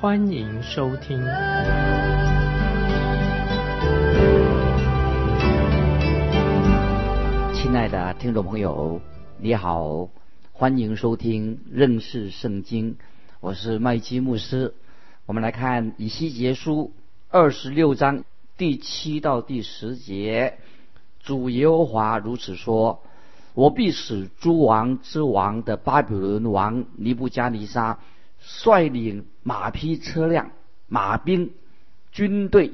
欢迎收听。亲爱的听众朋友，你好，欢迎收听认识圣经，我是麦基牧师。我们来看以西结书二十六章第七到第十节。主耶和华如此说：“我必使诸王之王的巴比伦王尼布加尼撒率领马匹、车辆、马兵、军队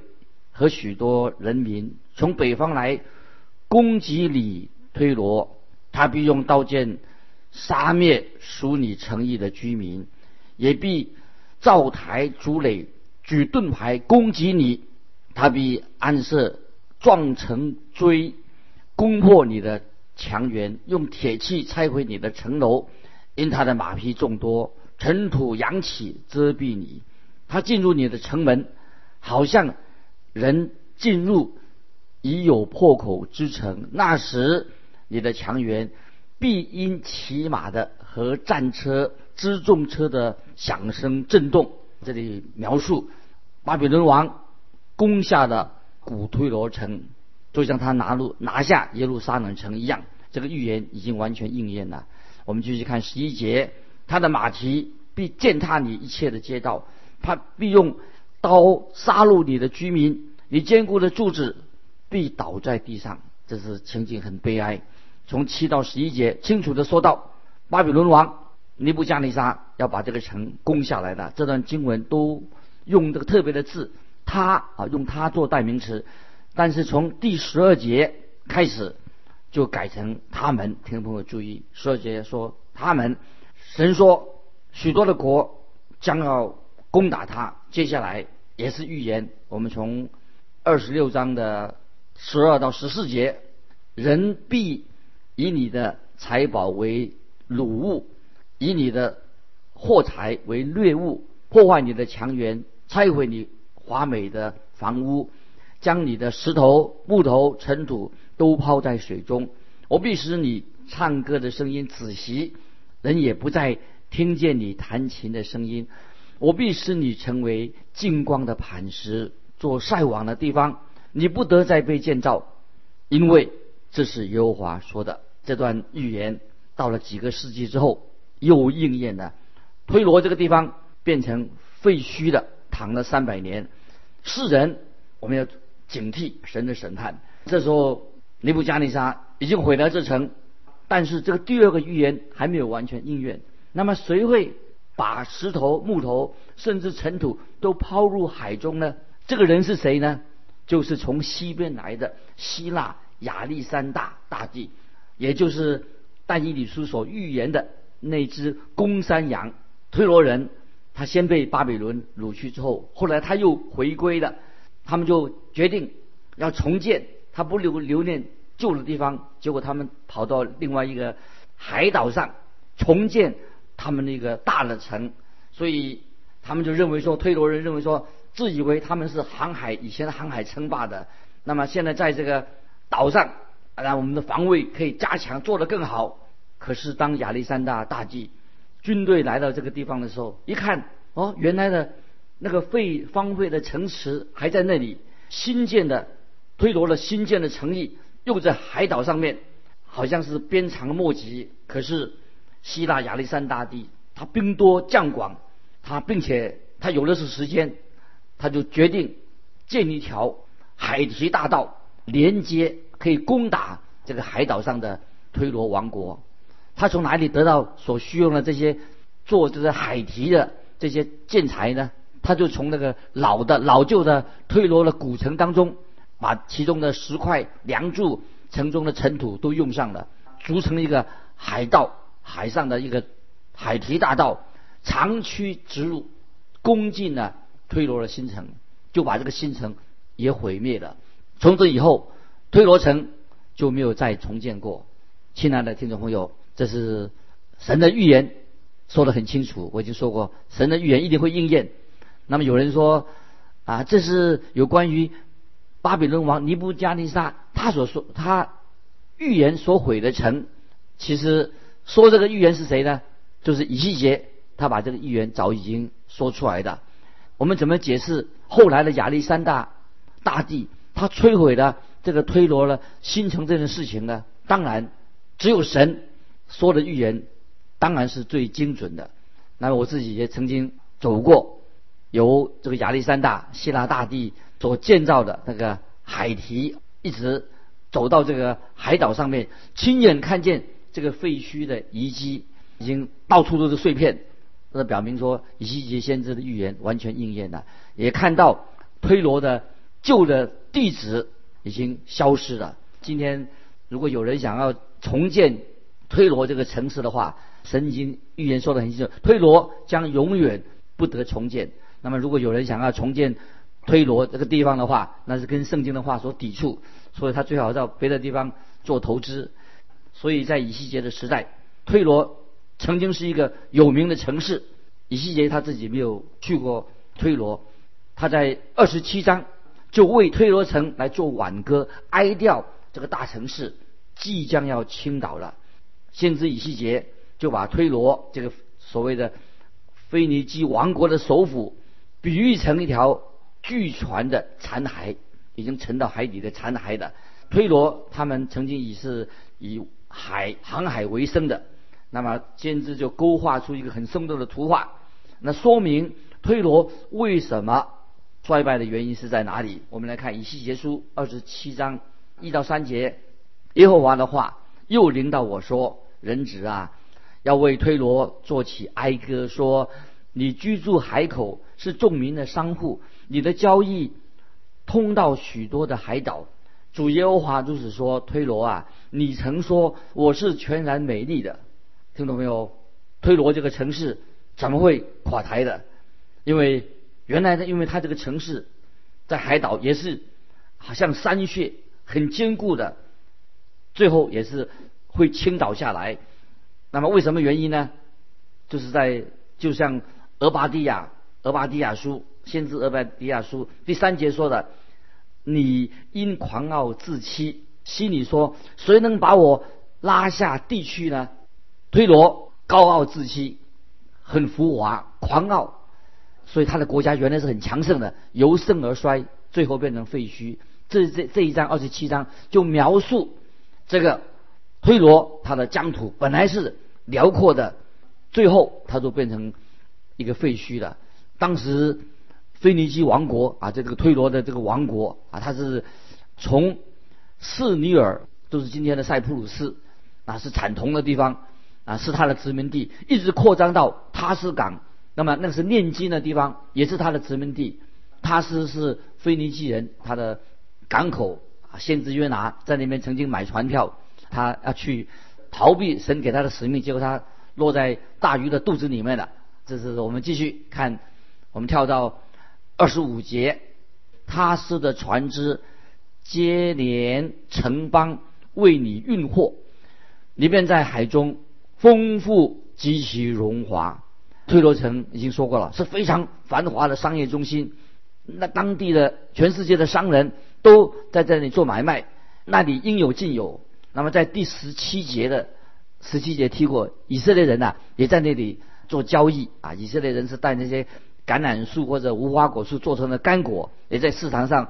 和许多人民从北方来攻击你推罗，他必用刀剑杀灭属你城邑的居民，也必造台筑垒，举盾牌攻击你，他必安设。”撞城锥，攻破你的墙垣，用铁器拆毁你的城楼，因他的马匹众多，尘土扬起遮蔽你。他进入你的城门，好像人进入已有破口之城。那时，你的墙垣必因骑马的和战车、辎重车的响声震动。这里描述巴比伦王攻下的。古推罗城，就像他拿路拿下耶路撒冷城一样，这个预言已经完全应验了。我们继续看十一节，他的马蹄必践踏你一切的街道，他必用刀杀戮你的居民，你坚固的柱子必倒在地上。这是情景很悲哀。从七到十一节清楚的说到，巴比伦王尼布加尼撒要把这个城攻下来的。这段经文都用这个特别的字。他啊，用他做代名词，但是从第十二节开始就改成他们。听众朋友注意，十二节说他们，神说许多的国将要攻打他。接下来也是预言，我们从二十六章的十二到十四节，人必以你的财宝为掳物，以你的货财为掠物，破坏你的墙垣，拆毁你。华美的房屋，将你的石头、木头、尘土都抛在水中。我必使你唱歌的声音仔细，人也不再听见你弹琴的声音。我必使你成为净光的磐石，做晒网的地方。你不得再被建造，因为这是耶和华说的。这段预言到了几个世纪之后又应验了。推罗这个地方变成废墟的。躺了三百年，世人我们要警惕神的审判。这时候尼布加尼撒已经毁了这城，但是这个第二个预言还没有完全应验。那么谁会把石头、木头甚至尘土都抛入海中呢？这个人是谁呢？就是从西边来的希腊亚历山大大帝，也就是但以理书所预言的那只公山羊推罗人。他先被巴比伦掳去之后，后来他又回归了，他们就决定要重建。他不留留恋旧的地方，结果他们跑到另外一个海岛上重建他们那个大的城，所以他们就认为说，推罗人认为说，自以为他们是航海以前的航海称霸的，那么现在在这个岛上，让我们的防卫可以加强，做得更好。可是当亚历山大大帝。军队来到这个地方的时候，一看，哦，原来的那个废荒废的城池还在那里，新建的推罗的新建的城邑又在海岛上面，好像是鞭长莫及。可是希腊亚历山大帝他兵多将广，他并且他有的是时间，他就决定建一条海堤大道，连接可以攻打这个海岛上的推罗王国。他从哪里得到所需用的这些做这个海堤的这些建材呢？他就从那个老的老旧的推罗的古城当中，把其中的石块、梁柱、城中的尘土都用上了，筑成一个海道，海上的一个海堤大道，长驱直入，攻进了推罗的新城。就把这个新城也毁灭了。从此以后，推罗城就没有再重建过。亲爱的听众朋友，这是神的预言，说得很清楚。我已经说过，神的预言一定会应验。那么有人说啊，这是有关于巴比伦王尼布加尼撒他所说他预言所毁的城。其实说这个预言是谁呢？就是以西结，他把这个预言早已经说出来的。我们怎么解释后来的亚历山大大帝他摧毁了这个推罗了新城这件事情呢？当然，只有神说的预言，当然是最精准的。那么我自己也曾经走过由这个亚历山大希腊大帝所建造的那个海堤，一直走到这个海岛上面，亲眼看见这个废墟的遗迹，已经到处都是碎片。这表明说，以西结先知的预言完全应验了。也看到推罗的旧的地址已经消失了。今天，如果有人想要重建推罗这个城市的话，神已经预言说的很清楚，推罗将永远不得重建。那么，如果有人想要重建推罗这个地方的话，那是跟圣经的话所抵触，所以他最好到别的地方做投资。所以在以西结的时代，推罗。曾经是一个有名的城市，以西结他自己没有去过推罗，他在二十七章就为推罗城来做挽歌，哀悼这个大城市即将要倾倒了。先知以西结就把推罗这个所谓的腓尼基王国的首府，比喻成一条巨船的残骸，已经沉到海底的残骸的推罗，他们曾经以是以海航海为生的。那么，先知就勾画出一个很生动的图画，那说明推罗为什么衰败的原因是在哪里？我们来看以西结书二十七章一到三节，耶和华的话又临到我说：“人子啊，要为推罗做起哀歌，说你居住海口，是众民的商户，你的交易通到许多的海岛。主耶和华如此说：推罗啊，你曾说我是全然美丽的。”听懂没有？推罗这个城市怎么会垮台的？因为原来呢，因为它这个城市在海岛，也是好像山穴很坚固的，最后也是会倾倒下来。那么为什么原因呢？就是在就像俄巴底亚俄巴底亚书先知俄巴底亚书第三节说的：“你因狂傲自欺，心里说谁能把我拉下地去呢？”推罗高傲自欺，很浮华、狂傲，所以他的国家原来是很强盛的，由盛而衰，最后变成废墟。这这这一章二十七章就描述这个推罗他的疆土本来是辽阔的，最后他就变成一个废墟了。当时腓尼基王国啊，这个推罗的这个王国啊，他是从士尼尔，都是今天的塞浦路斯，啊，是产铜的地方。啊，是他的殖民地，一直扩张到塔斯港。那么，那个是炼金的地方，也是他的殖民地。塔斯是腓尼基人，他的港口啊，先知约拿在那边曾经买船票，他要去逃避神给他的使命，结果他落在大鱼的肚子里面了。这是我们继续看，我们跳到二十五节，他斯的船只接连城邦为你运货，里面在海中。丰富极其荣华，推罗城已经说过了，是非常繁华的商业中心。那当地的全世界的商人都在这里做买卖，那里应有尽有。那么在第十七节的十七节提过，以色列人呐也在那里做交易啊。以色列人是带那些橄榄树或者无花果树做成的干果，也在市场上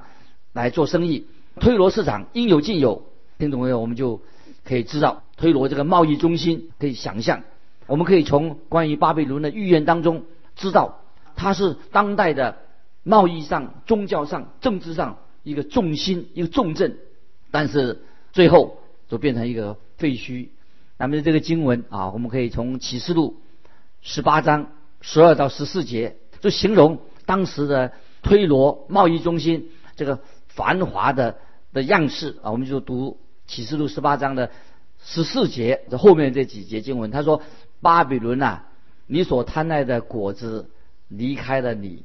来做生意。推罗市场应有尽有，听懂没有？我们就。可以知道推罗这个贸易中心，可以想象，我们可以从关于巴比伦的预言当中知道，它是当代的贸易上、宗教上、政治上一个重心、一个重镇，但是最后就变成一个废墟。那么这个经文啊，我们可以从启示录十八章十二到十四节，就形容当时的推罗贸易中心这个繁华的的样式啊，我们就读。启示录十八章的十四节，这后面这几节经文，他说：“巴比伦啊，你所贪爱的果子离开了你，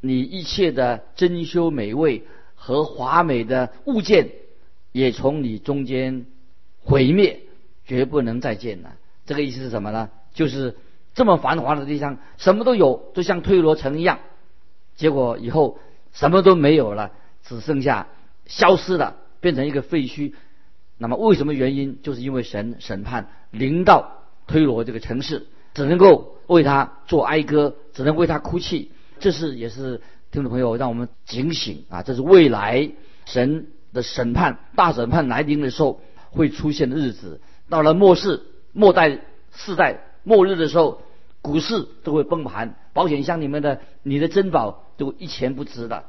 你一切的珍馐美味和华美的物件，也从你中间毁灭，绝不能再见了。这个意思是什么呢？就是这么繁华的地方，什么都有，就像推罗城一样。结果以后什么都没有了，只剩下消失了，变成一个废墟。那么为什么原因？就是因为神审判临到推罗这个城市，只能够为他做哀歌，只能为他哭泣。这是也是听众朋友让我们警醒啊！这是未来神的审判大审判来临的时候会出现的日子。到了末世末代世代末日的时候，股市都会崩盘，保险箱里面的你的珍宝都一钱不值了，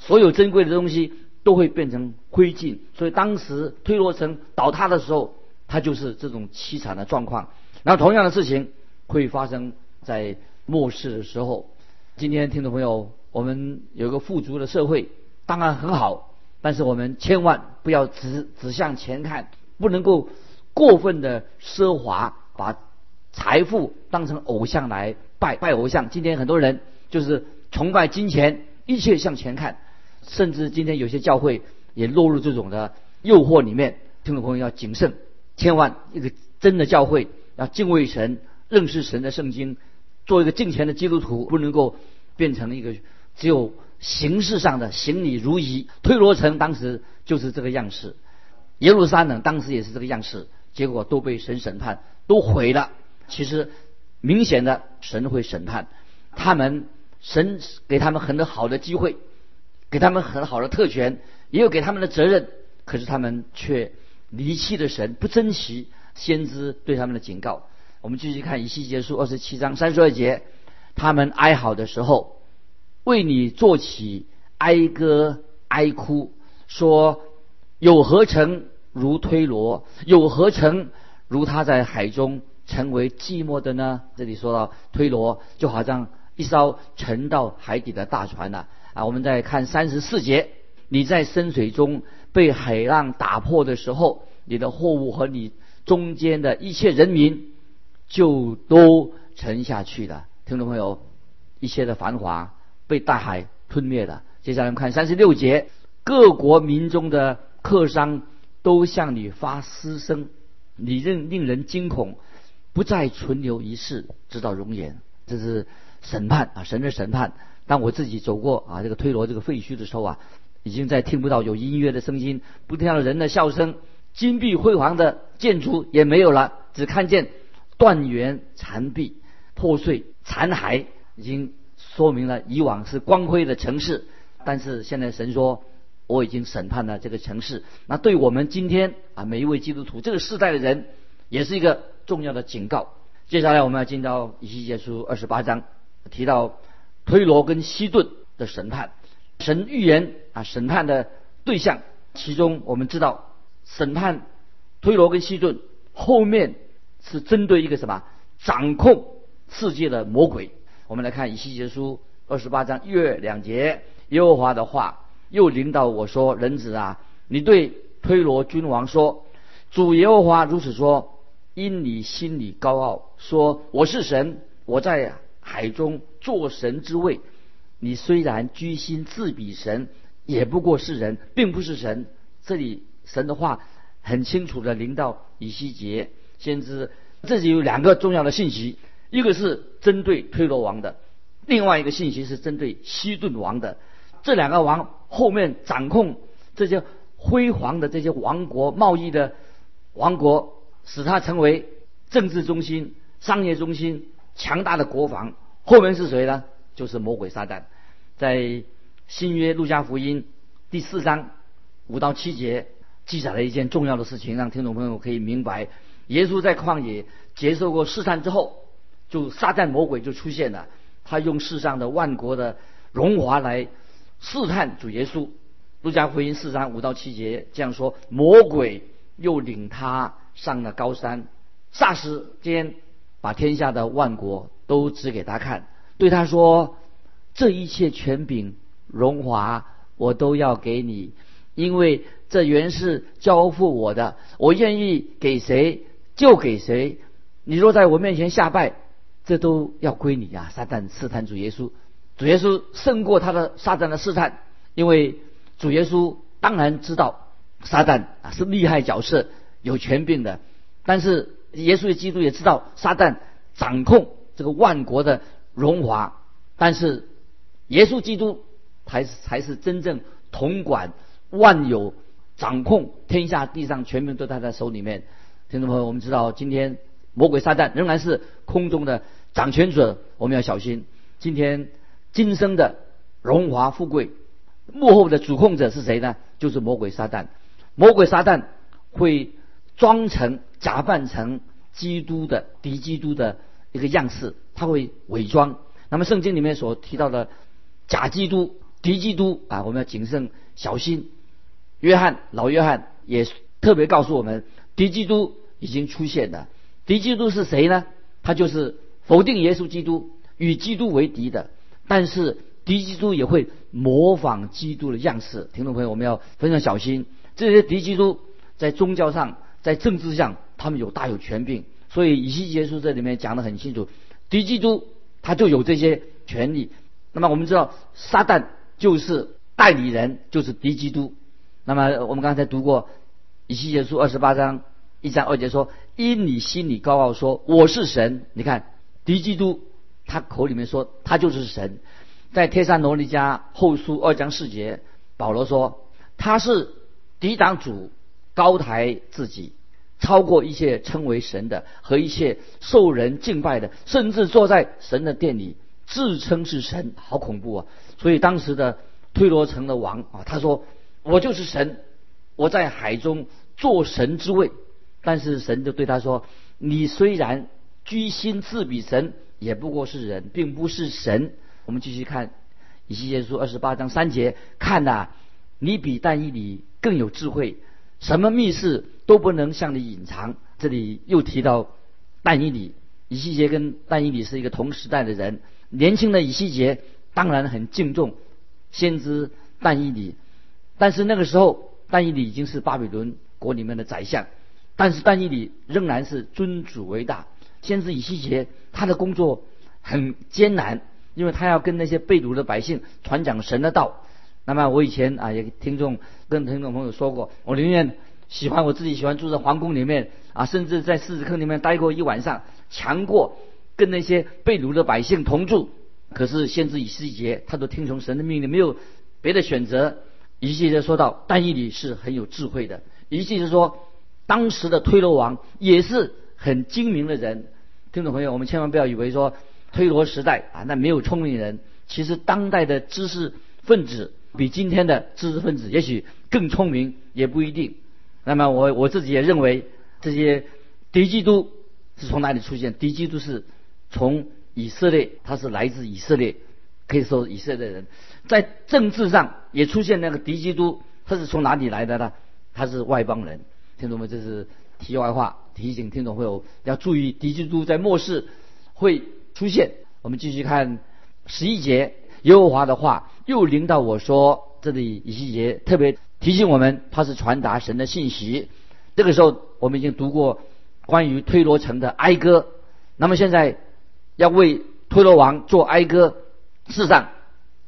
所有珍贵的东西。都会变成灰烬，所以当时推罗城倒塌的时候，它就是这种凄惨的状况。然后同样的事情会发生在末世的时候。今天听众朋友，我们有一个富足的社会，当然很好，但是我们千万不要只只向前看，不能够过分的奢华，把财富当成偶像来拜拜偶像。今天很多人就是崇拜金钱，一切向前看。甚至今天有些教会也落入这种的诱惑里面，听众朋友要谨慎，千万一个真的教会要敬畏神，认识神的圣经，做一个敬虔的基督徒，不能够变成一个只有形式上的行礼如仪。推罗城当时就是这个样式，耶路撒冷当时也是这个样式，结果都被神审判，都毁了。其实明显的神会审判他们，神给他们很多好的机会。给他们很好的特权，也有给他们的责任，可是他们却离弃了神，不珍惜先知对他们的警告。我们继续看以西结书二十七章三十二节，他们哀嚎的时候，为你做起哀歌哀哭，说有何城如推罗？有何城如他在海中成为寂寞的呢？这里说到推罗，就好像一艘沉到海底的大船呐。啊，我们再看三十四节，你在深水中被海浪打破的时候，你的货物和你中间的一切人民就都沉下去了。听众朋友，一切的繁华被大海吞灭了。接下来看三十六节，各国民中的客商都向你发嘶声，你令令人惊恐，不再存留一世，直到容颜。这是审判啊，神的审判。当我自己走过啊这个推罗这个废墟的时候啊，已经在听不到有音乐的声音，不听到人的笑声，金碧辉煌的建筑也没有了，只看见断垣残壁、破碎残骸，已经说明了以往是光辉的城市。但是现在神说，我已经审判了这个城市。那对我们今天啊每一位基督徒这个世代的人，也是一个重要的警告。接下来我们要进到以西结书二十八章，提到。推罗跟西顿的审判，神预言啊，审判的对象，其中我们知道，审判推罗跟西顿后面是针对一个什么掌控世界的魔鬼。我们来看以西结书二十八章一月两节，耶和华的话又临到我说：“人子啊，你对推罗君王说，主耶和华如此说：因你心里高傲，说我是神，我在。”海中做神之位，你虽然居心自比神，也不过是人，并不是神。这里神的话很清楚的临到以西结先知，这里有两个重要的信息，一个是针对推罗王的，另外一个信息是针对西顿王的。这两个王后面掌控这些辉煌的这些王国贸易的王国，使他成为政治中心、商业中心。强大的国防，后面是谁呢？就是魔鬼撒旦。在新约路加福音第四章五到七节记载了一件重要的事情，让听众朋友可以明白：耶稣在旷野接受过试探之后，就撒旦魔鬼就出现了。他用世上的万国的荣华来试探主耶稣。路加福音四章五到七节这样说：魔鬼又领他上了高山，霎时间。把天下的万国都指给他看，对他说：“这一切权柄、荣华，我都要给你，因为这原是交付我的，我愿意给谁就给谁。你若在我面前下拜，这都要归你呀！”撒旦试探主耶稣，主耶稣胜过他的撒旦的试探，因为主耶稣当然知道撒旦啊是厉害角色，有权柄的，但是耶稣基督也知道撒旦掌控这个万国的荣华，但是耶稣基督才是才是真正统管万有、掌控天下地上全民都在他手里面。听众朋友，我们知道今天魔鬼撒旦仍然是空中的掌权者，我们要小心。今天。今生的荣华富贵，幕后的主控者是谁呢？就是魔鬼撒旦。魔鬼撒旦会装成、假扮成基督的敌基督的一个样式，他会伪装。那么圣经里面所提到的假基督、敌基督啊，我们要谨慎小心。约翰老约翰也特别告诉我们，敌基督已经出现了。敌基督是谁呢？他就是否定耶稣基督、与基督为敌的。但是敌基督也会模仿基督的样式，听众朋友，我们要非常小心。这些敌基督在宗教上、在政治上，他们有大有权柄。所以以西结书这里面讲得很清楚，敌基督他就有这些权利。那么我们知道，撒旦就是代理人，就是敌基督。那么我们刚才读过以西结书二十八章一章二节说：“因你心里高傲，说我是神。”你看敌基督。他口里面说他就是神，在帖撒罗尼迦后书二章四节，保罗说他是抵挡主，高抬自己，超过一切称为神的和一切受人敬拜的，甚至坐在神的殿里自称是神，好恐怖啊！所以当时的推罗城的王啊，他说我就是神，我在海中做神之位，但是神就对他说，你虽然居心自比神。也不过是人，并不是神。我们继续看以西结书二十八章三节，看呐，你比但以理更有智慧，什么密室都不能向你隐藏。这里又提到但以理，以西结跟但以理是一个同时代的人。年轻的以西结当然很敬重先知但以理，但是那个时候但以理已经是巴比伦国里面的宰相，但是但以理仍然是尊主为大。先知以西结，他的工作很艰难，因为他要跟那些被掳的百姓传讲神的道。那么我以前啊，也听众跟听众朋友说过，我宁愿喜欢我自己喜欢住在皇宫里面啊，甚至在狮子坑里面待过一晚上，强过跟那些被掳的百姓同住。可是先知以西结，他都听从神的命令，没有别的选择。以西结说到，但以理是很有智慧的。以西结说，当时的推罗王也是很精明的人。听众朋友，我们千万不要以为说推罗时代啊，那没有聪明人。其实当代的知识分子比今天的知识分子也许更聪明，也不一定。那么我我自己也认为，这些敌基督是从哪里出现？敌基督是从以色列，他是来自以色列，可以说以色列人。在政治上也出现那个敌基督，他是从哪里来的呢？他是外邦人。听众们，这是题外话。提醒听众朋友要注意，敌基督在末世会出现。我们继续看十一节，耶和华的话又领导我说：“这里以西结特别提醒我们，他是传达神的信息。”这个时候，我们已经读过关于推罗城的哀歌。那么现在要为推罗王做哀歌，世上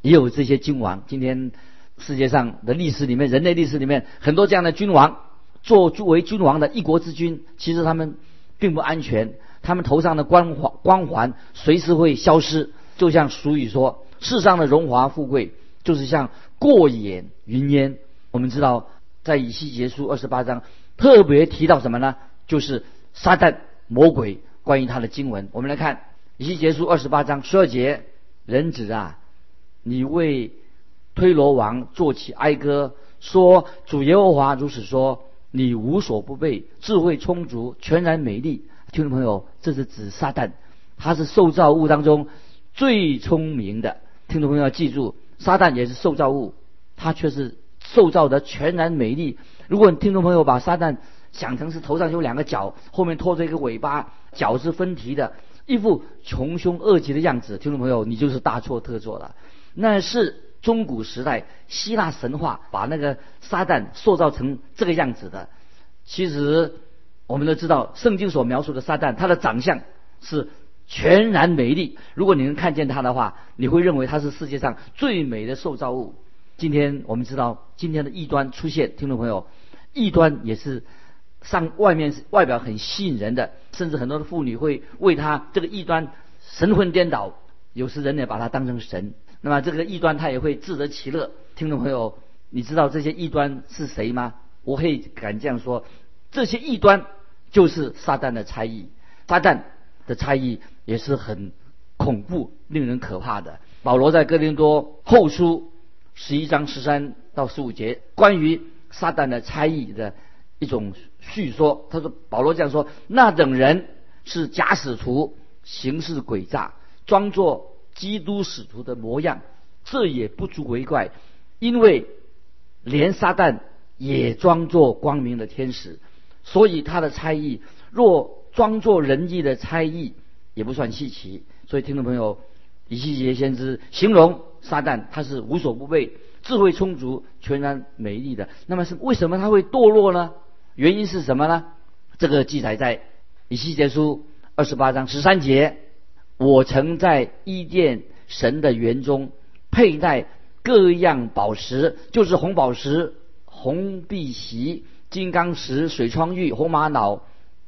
也有这些君王。今天世界上的历史里面，人类历史里面很多这样的君王。做作为君王的一国之君，其实他们并不安全，他们头上的光环光环随时会消失。就像俗语说：“世上的荣华富贵，就是像过眼云烟。”我们知道，在以西结书二十八章特别提到什么呢？就是撒旦魔鬼关于他的经文。我们来看以西结书二十八章十二节：“人子啊，你为推罗王作起哀歌，说主耶和华如此说。”你无所不备，智慧充足，全然美丽。听众朋友，这是指撒旦，他是受造物当中最聪明的。听众朋友要记住，撒旦也是受造物，他却是受造的全然美丽。如果你听众朋友把撒旦想成是头上有两个角，后面拖着一个尾巴，角是分蹄的，一副穷凶恶极的样子，听众朋友，你就是大错特错了。那是。中古时代希腊神话把那个撒旦塑造成这个样子的，其实我们都知道，圣经所描述的撒旦，他的长相是全然美丽。如果你能看见它的话，你会认为它是世界上最美的受造物。今天我们知道，今天的异端出现，听众朋友，异端也是上外面外表很吸引人的，甚至很多的妇女会为他这个异端神魂颠倒，有时人也把他当成神。那么这个异端他也会自得其乐。听众朋友，你知道这些异端是谁吗？我可以敢这样说，这些异端就是撒旦的差异。撒旦的差异也是很恐怖、令人可怕的。保罗在哥林多后书十一章十三到十五节关于撒旦的差异的一种叙说，他说：“保罗这样说，那等人是假使徒，行事诡诈，装作基督使徒的模样，这也不足为怪，因为连撒旦也装作光明的天使，所以他的差异若。”装作仁义的猜疑也不算稀奇，所以听众朋友，以西结先知形容撒旦他是无所不备、智慧充足、全然美丽的。那么是为什么他会堕落呢？原因是什么呢？这个记载在以西结书二十八章十三节：我曾在伊甸神的园中佩戴各样宝石，就是红宝石、红碧玺、金刚石、水窗玉、红玛瑙、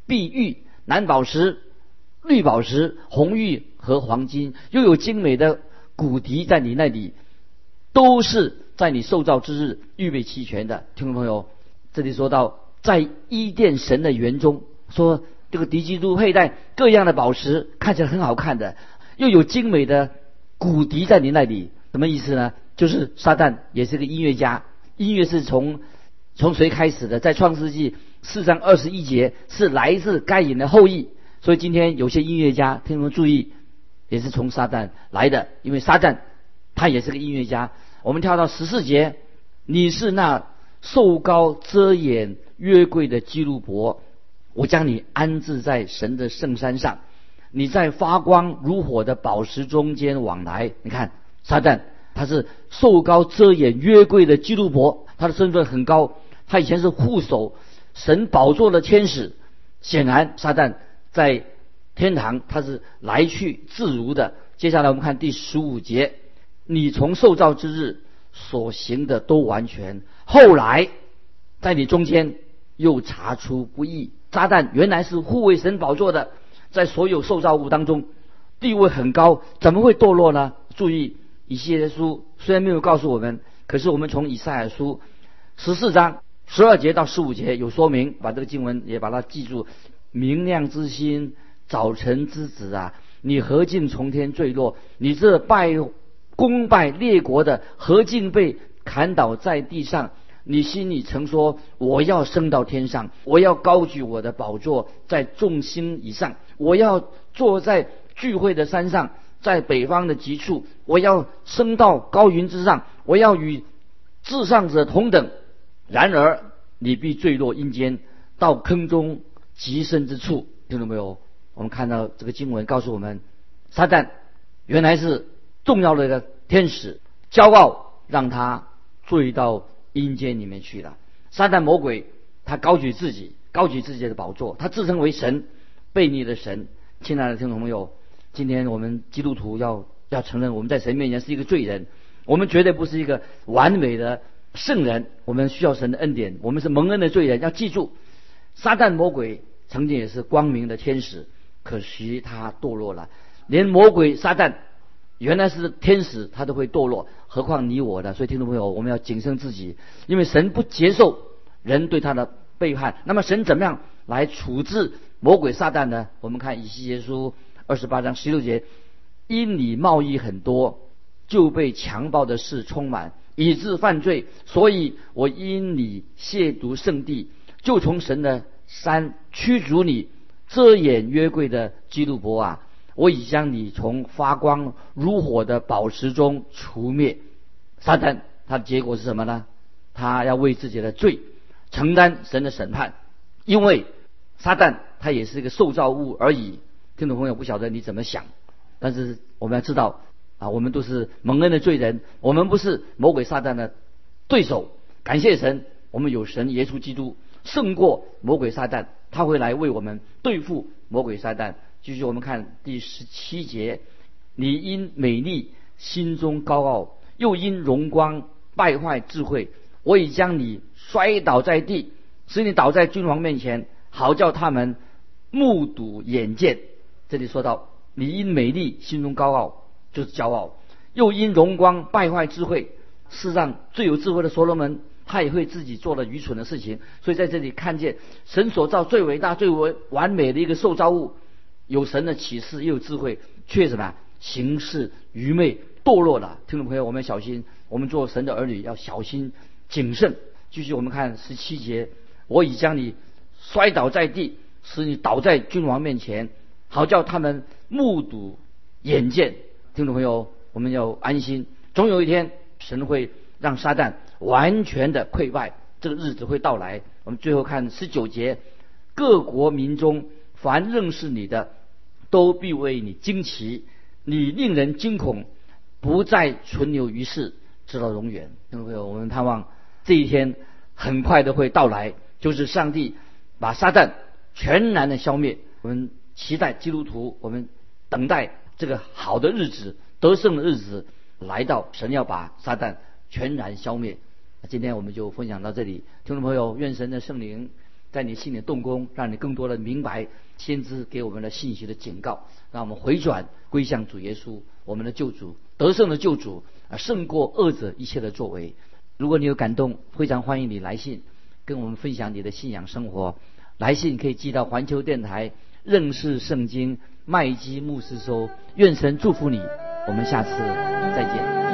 碧玉。蓝宝石、绿宝石、红玉和黄金，又有精美的骨笛在你那里，都是在你受造之日预备齐全的。听众朋友，这里说到在伊甸神的园中，说这个敌基督佩戴各样的宝石，看起来很好看的，又有精美的骨笛在你那里，什么意思呢？就是撒旦也是个音乐家，音乐是从从谁开始的？在创世纪。四章二十一节是来自该隐的后裔，所以今天有些音乐家，听众注意，也是从撒旦来的，因为撒旦他也是个音乐家。我们跳到十四节，你是那瘦高遮掩约柜的基路伯，我将你安置在神的圣山上，你在发光如火的宝石中间往来。你看撒旦他是瘦高遮掩约柜的基路伯，他的身份很高，他以前是护守。神宝座的天使，显然撒旦在天堂他是来去自如的。接下来我们看第十五节，你从受造之日所行的都完全，后来在你中间又查出不义。撒旦原来是护卫神宝座的，在所有受造物当中地位很高，怎么会堕落呢？注意以西结书虽然没有告诉我们，可是我们从以赛亚书十四章。十二节到十五节有说明，把这个经文也把它记住。明亮之心，早晨之子啊，你何竟从天坠落？你这拜功败列国的，何竟被砍倒在地上？你心里曾说：我要升到天上，我要高举我的宝座在众星以上，我要坐在聚会的山上，在北方的极处，我要升到高云之上，我要与至上者同等。然而，你必坠落阴间，到坑中极深之处。听到没有？我们看到这个经文告诉我们，撒旦原来是重要的一个天使，骄傲让他坠到阴间里面去了。撒旦魔鬼他高举自己，高举自己的宝座，他自称为神，悖逆的神。亲爱的听众朋友，今天我们基督徒要要承认，我们在神面前是一个罪人，我们绝对不是一个完美的。圣人，我们需要神的恩典。我们是蒙恩的罪人，要记住，撒旦魔鬼曾经也是光明的天使，可惜他堕落了。连魔鬼撒旦原来是天使，他都会堕落，何况你我的？所以听众朋友，我们要谨慎自己，因为神不接受人对他的背叛。那么神怎么样来处置魔鬼撒旦呢？我们看以西结书二十八章十六节：因你贸易很多，就被强暴的事充满。以致犯罪，所以我因你亵渎圣地，就从神的山驱逐你，遮掩约柜的基督伯啊！我已将你从发光如火的宝石中除灭。撒旦他的结果是什么呢？他要为自己的罪承担神的审判，因为撒旦他也是一个受造物而已。听众朋友不晓得你怎么想，但是我们要知道。啊，我们都是蒙恩的罪人，我们不是魔鬼撒旦的对手。感谢神，我们有神耶稣基督胜过魔鬼撒旦，他会来为我们对付魔鬼撒旦。继续我们看第十七节，你因美丽心中高傲，又因荣光败坏智慧，我已将你摔倒在地，使你倒在君王面前，好叫他们目睹眼见。这里说到你因美丽心中高傲，就是骄傲，又因荣光败坏智慧。世上，最有智慧的所罗门，他也会自己做了愚蠢的事情。所以在这里看见神所造最伟大、最为完美的一个受造物。有神的启示，又有智慧，却什么行事愚昧堕落了。听众朋友，我们小心，我们做神的儿女要小心谨慎。继续，我们看十七节：我已将你摔倒在地，使你倒在君王面前，好叫他们目睹眼见。听众朋友，我们要安心，总有一天神会让撒旦完全的溃败，这个日子会到来。我们最后看十九节：各国民中凡认识你的。都必为你惊奇，你令人惊恐，不再存留于世，直到永远。听众朋友，我们盼望这一天很快的会到来，就是上帝把撒旦全然的消灭。我们期待基督徒，我们等待这个好的日子、得胜的日子来到。神要把撒旦全然消灭。今天我们就分享到这里，听众朋友，愿神的圣灵。在你心里动工，让你更多的明白先知给我们的信息的警告，让我们回转归向主耶稣，我们的救主，得胜的救主，啊，胜过恶者一切的作为。如果你有感动，非常欢迎你来信跟我们分享你的信仰生活。来信可以寄到环球电台认识圣经麦基牧师说。愿神祝福你，我们下次再见。